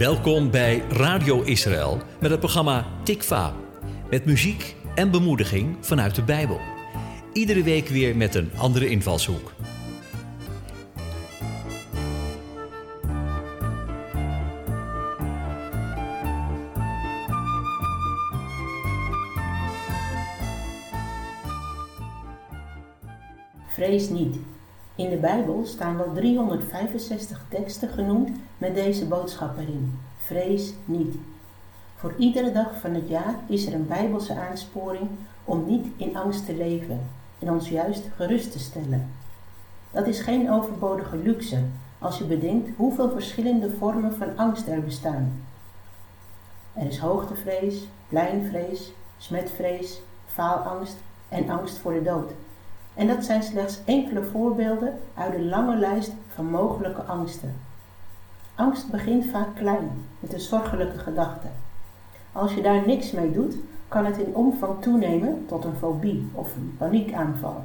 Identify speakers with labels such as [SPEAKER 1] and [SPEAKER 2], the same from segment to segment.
[SPEAKER 1] Welkom bij Radio Israël met het programma Tikva. Met muziek en bemoediging vanuit de Bijbel. Iedere week weer met een andere invalshoek.
[SPEAKER 2] Vrees niet. In de Bijbel staan wel 365 teksten genoemd met deze boodschap erin. Vrees niet. Voor iedere dag van het jaar is er een Bijbelse aansporing om niet in angst te leven en ons juist gerust te stellen. Dat is geen overbodige luxe als je bedenkt hoeveel verschillende vormen van angst er bestaan. Er is hoogtevrees, pleinvrees, smetvrees, faalangst en angst voor de dood. En dat zijn slechts enkele voorbeelden uit de lange lijst van mogelijke angsten. Angst begint vaak klein, met een zorgelijke gedachte. Als je daar niks mee doet, kan het in omvang toenemen tot een fobie of een paniekaanval.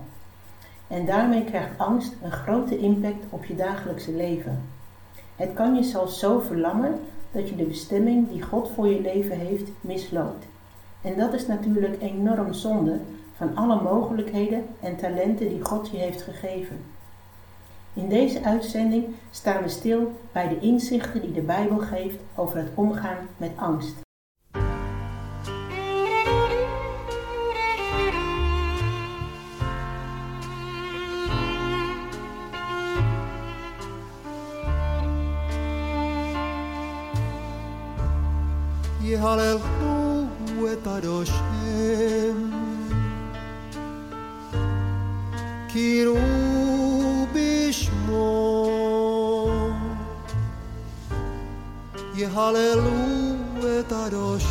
[SPEAKER 2] En daarmee krijgt angst een grote impact op je dagelijkse leven. Het kan je zelfs zo verlammen dat je de bestemming die God voor je leven heeft misloopt. En dat is natuurlijk enorm zonde van alle mogelijkheden en talenten die God je heeft gegeven. In deze uitzending staan we stil bij de inzichten die de Bijbel geeft over het omgaan met angst.
[SPEAKER 3] Hallelujah. בשמו, יהללו את השם,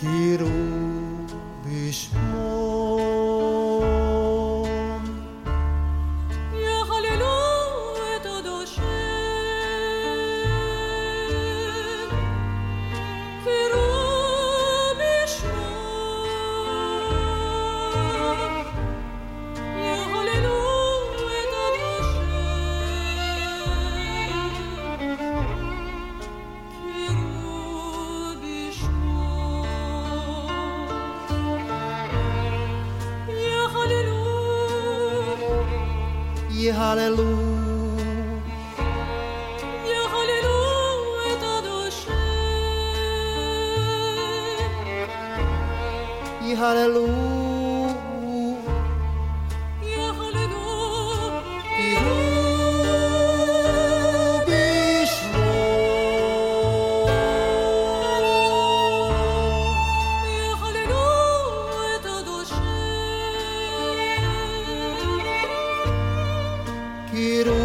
[SPEAKER 3] קראו בשמו. hallelujah. quiero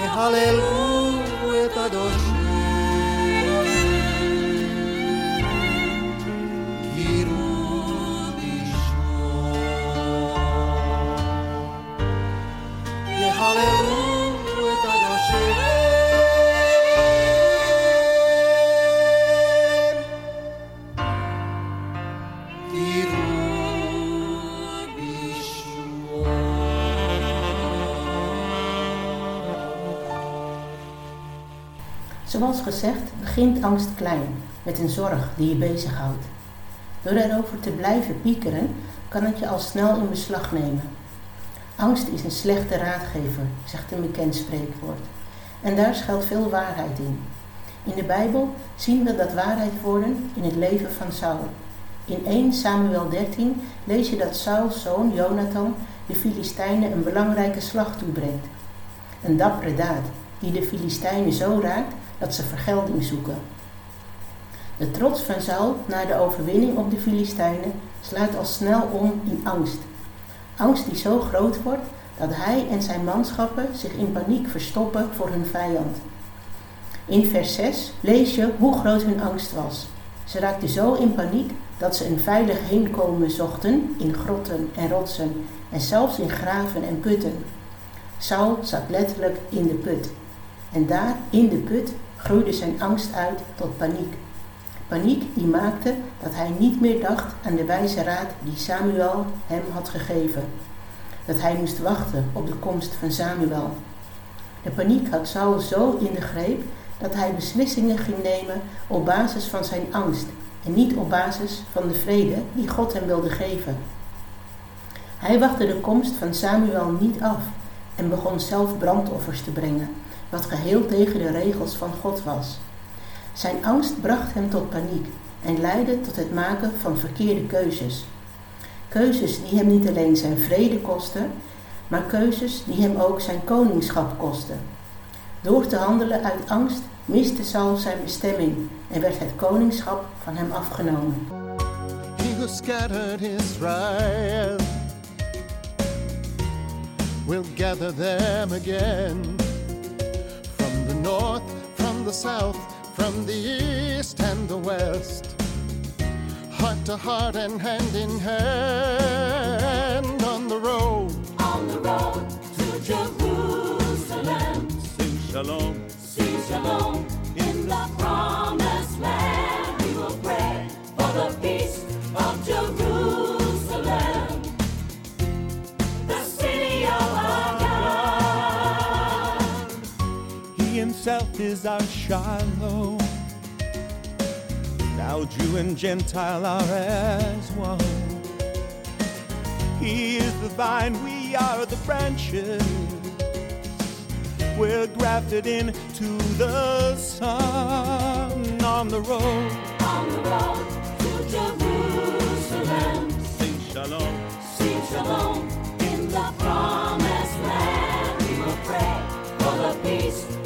[SPEAKER 3] Hallelujah, with a.
[SPEAKER 2] Zoals gezegd begint angst klein, met een zorg die je bezighoudt. Door erover te blijven piekeren, kan het je al snel in beslag nemen. Angst is een slechte raadgever, zegt een bekend spreekwoord. En daar schuilt veel waarheid in. In de Bijbel zien we dat waarheid worden in het leven van Saul. In 1 Samuel 13 lees je dat Sauls zoon Jonathan de Filistijnen een belangrijke slag toebrengt. Een dappere daad die de Filistijnen zo raakt dat ze vergelding zoeken. De trots van Saul na de overwinning op de Filistijnen sluit al snel om in angst. Angst die zo groot wordt dat hij en zijn manschappen zich in paniek verstoppen voor hun vijand. In vers 6 lees je hoe groot hun angst was. Ze raakten zo in paniek dat ze een veilig heenkomen zochten in grotten en rotsen en zelfs in graven en putten. Saul zat letterlijk in de put. En daar in de put groeide zijn angst uit tot paniek. Paniek die maakte dat hij niet meer dacht aan de wijze raad die Samuel hem had gegeven. Dat hij moest wachten op de komst van Samuel. De paniek had Saul zo in de greep dat hij beslissingen ging nemen op basis van zijn angst en niet op basis van de vrede die God hem wilde geven. Hij wachtte de komst van Samuel niet af en begon zelf brandoffers te brengen, wat geheel tegen de regels van God was. Zijn angst bracht hem tot paniek en leidde tot het maken van verkeerde keuzes. Keuzes die hem niet alleen zijn vrede kostten, maar keuzes die hem ook zijn koningschap kostten. Door te handelen uit angst miste Saul zijn bestemming en werd het koningschap van hem afgenomen.
[SPEAKER 3] He who scattered Israel will gather them again north, from the south, from the east and the west. Heart to heart and hand in hand on the road.
[SPEAKER 4] On the road to Jerusalem,
[SPEAKER 3] Sing shalom.
[SPEAKER 4] see shalom in the promised land. We will pray for the peace of Jerusalem,
[SPEAKER 5] himself is our Shalom. Now Jew and Gentile are as one. He is the vine, we are the branches. We're grafted into the sun on the road.
[SPEAKER 4] On the road to Jerusalem,
[SPEAKER 5] Sing shalom.
[SPEAKER 4] see shalom in the promised land. We will pray for the peace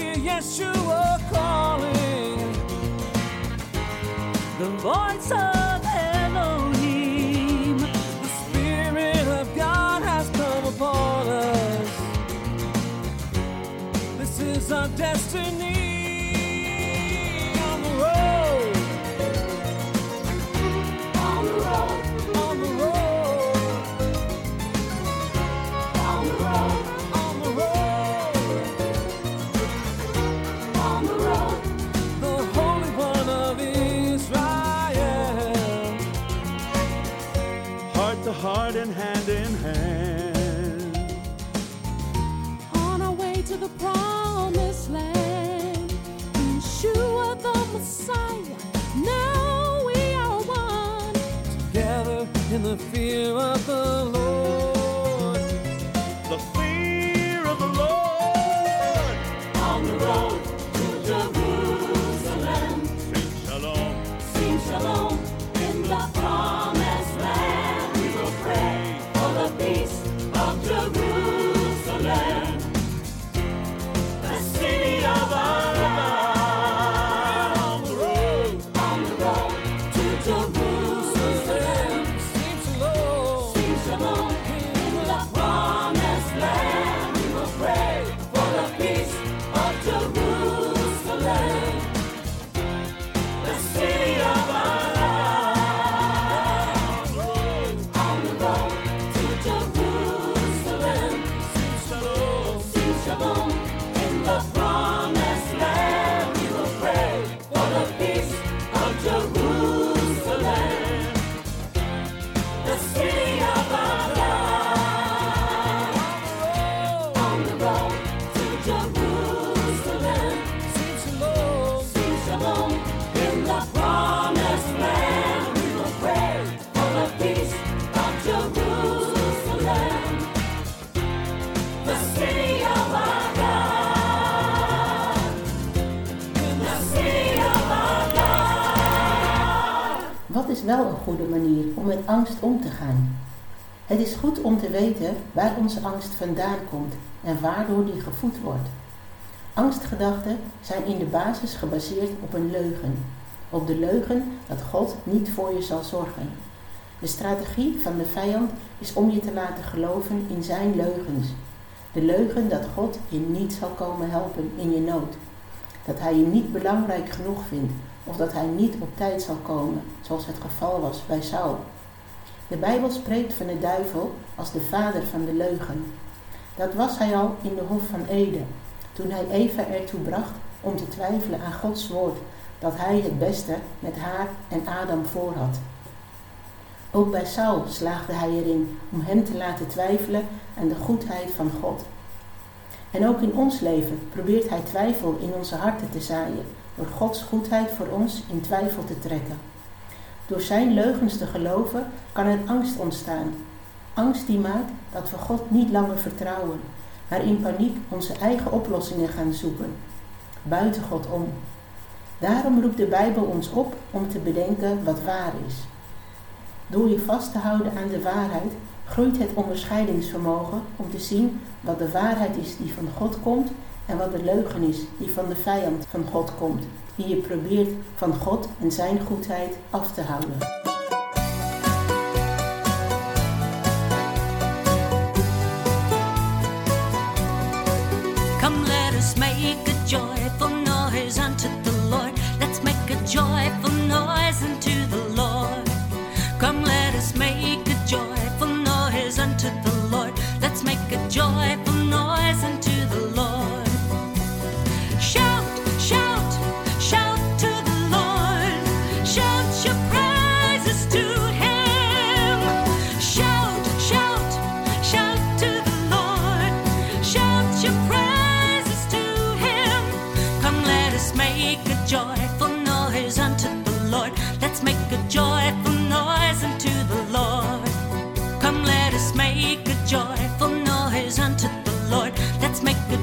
[SPEAKER 5] Hear Yeshua calling? The voice of Elohim. The Spirit of God has come upon us. This is our destiny.
[SPEAKER 2] Angst om te gaan? Het is goed om te weten waar onze angst vandaan komt en waardoor die gevoed wordt. Angstgedachten zijn in de basis gebaseerd op een leugen. Op de leugen dat God niet voor je zal zorgen. De strategie van de vijand is om je te laten geloven in zijn leugens. De leugen dat God je niet zal komen helpen in je nood. Dat hij je niet belangrijk genoeg vindt of dat hij niet op tijd zal komen, zoals het geval was bij Saul. De Bijbel spreekt van de duivel als de vader van de leugen. Dat was hij al in de Hof van Eden, toen hij Eva ertoe bracht om te twijfelen aan Gods woord, dat hij het beste met haar en Adam voor had. Ook bij Saul slaagde hij erin om hem te laten twijfelen aan de goedheid van God. En ook in ons leven probeert hij twijfel in onze harten te zaaien, door Gods goedheid voor ons in twijfel te trekken. Door zijn leugens te geloven kan er angst ontstaan. Angst die maakt dat we God niet langer vertrouwen, maar in paniek onze eigen oplossingen gaan zoeken, buiten God om. Daarom roept de Bijbel ons op om te bedenken wat waar is. Door je vast te houden aan de waarheid groeit het onderscheidingsvermogen om te zien wat de waarheid is die van God komt en wat de leugen is die van de vijand van God komt, die je probeert van God en zijn goedheid af te houden.
[SPEAKER 6] Come, let us make a joyful noise unto unto the Lord. Let's make a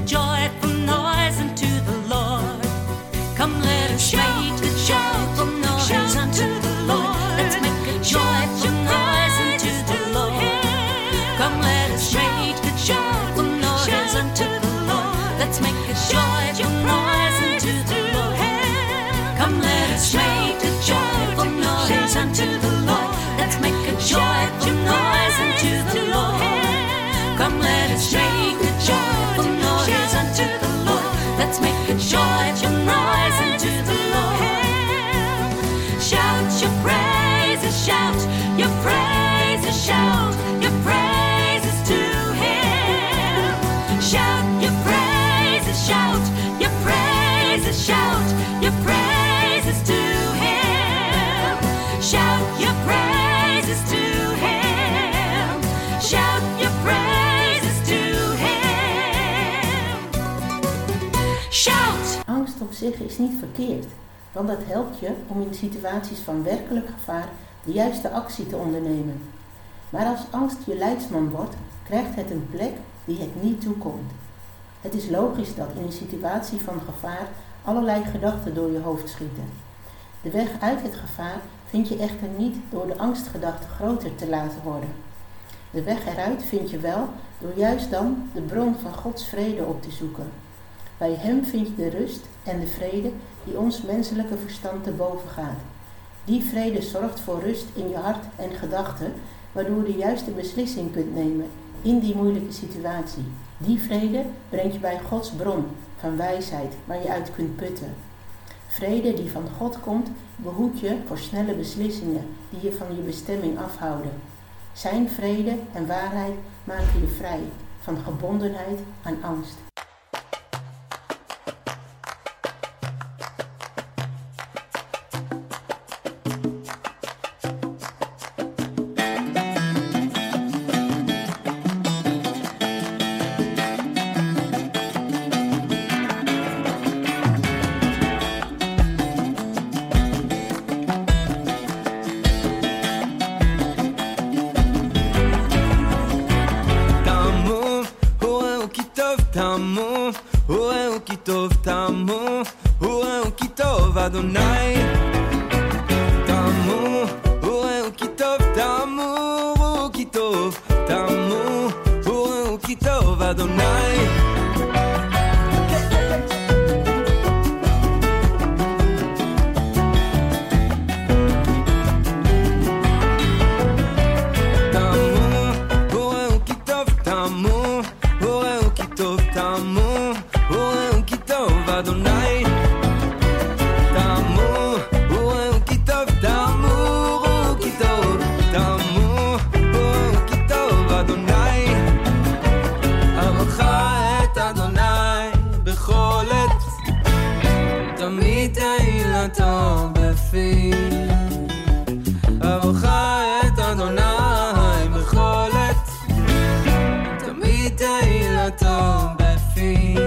[SPEAKER 2] Is niet verkeerd, want dat helpt je om in situaties van werkelijk gevaar de juiste actie te ondernemen. Maar als angst je leidsman wordt, krijgt het een plek die het niet toekomt. Het is logisch dat in een situatie van gevaar allerlei gedachten door je hoofd schieten. De weg uit het gevaar vind je echter niet door de angstgedachten groter te laten worden. De weg eruit vind je wel door juist dan de bron van Gods vrede op te zoeken. Bij Hem vind je de rust en de vrede die ons menselijke verstand te boven gaat. Die vrede zorgt voor rust in je hart en gedachten, waardoor je de juiste beslissing kunt nemen in die moeilijke situatie. Die vrede brengt je bij Gods bron van wijsheid waar je uit kunt putten. Vrede die van God komt, behoedt je voor snelle beslissingen die je van je bestemming afhouden. Zijn vrede en waarheid maken je vrij van gebondenheid aan angst.
[SPEAKER 7] כדי לטוב בפי.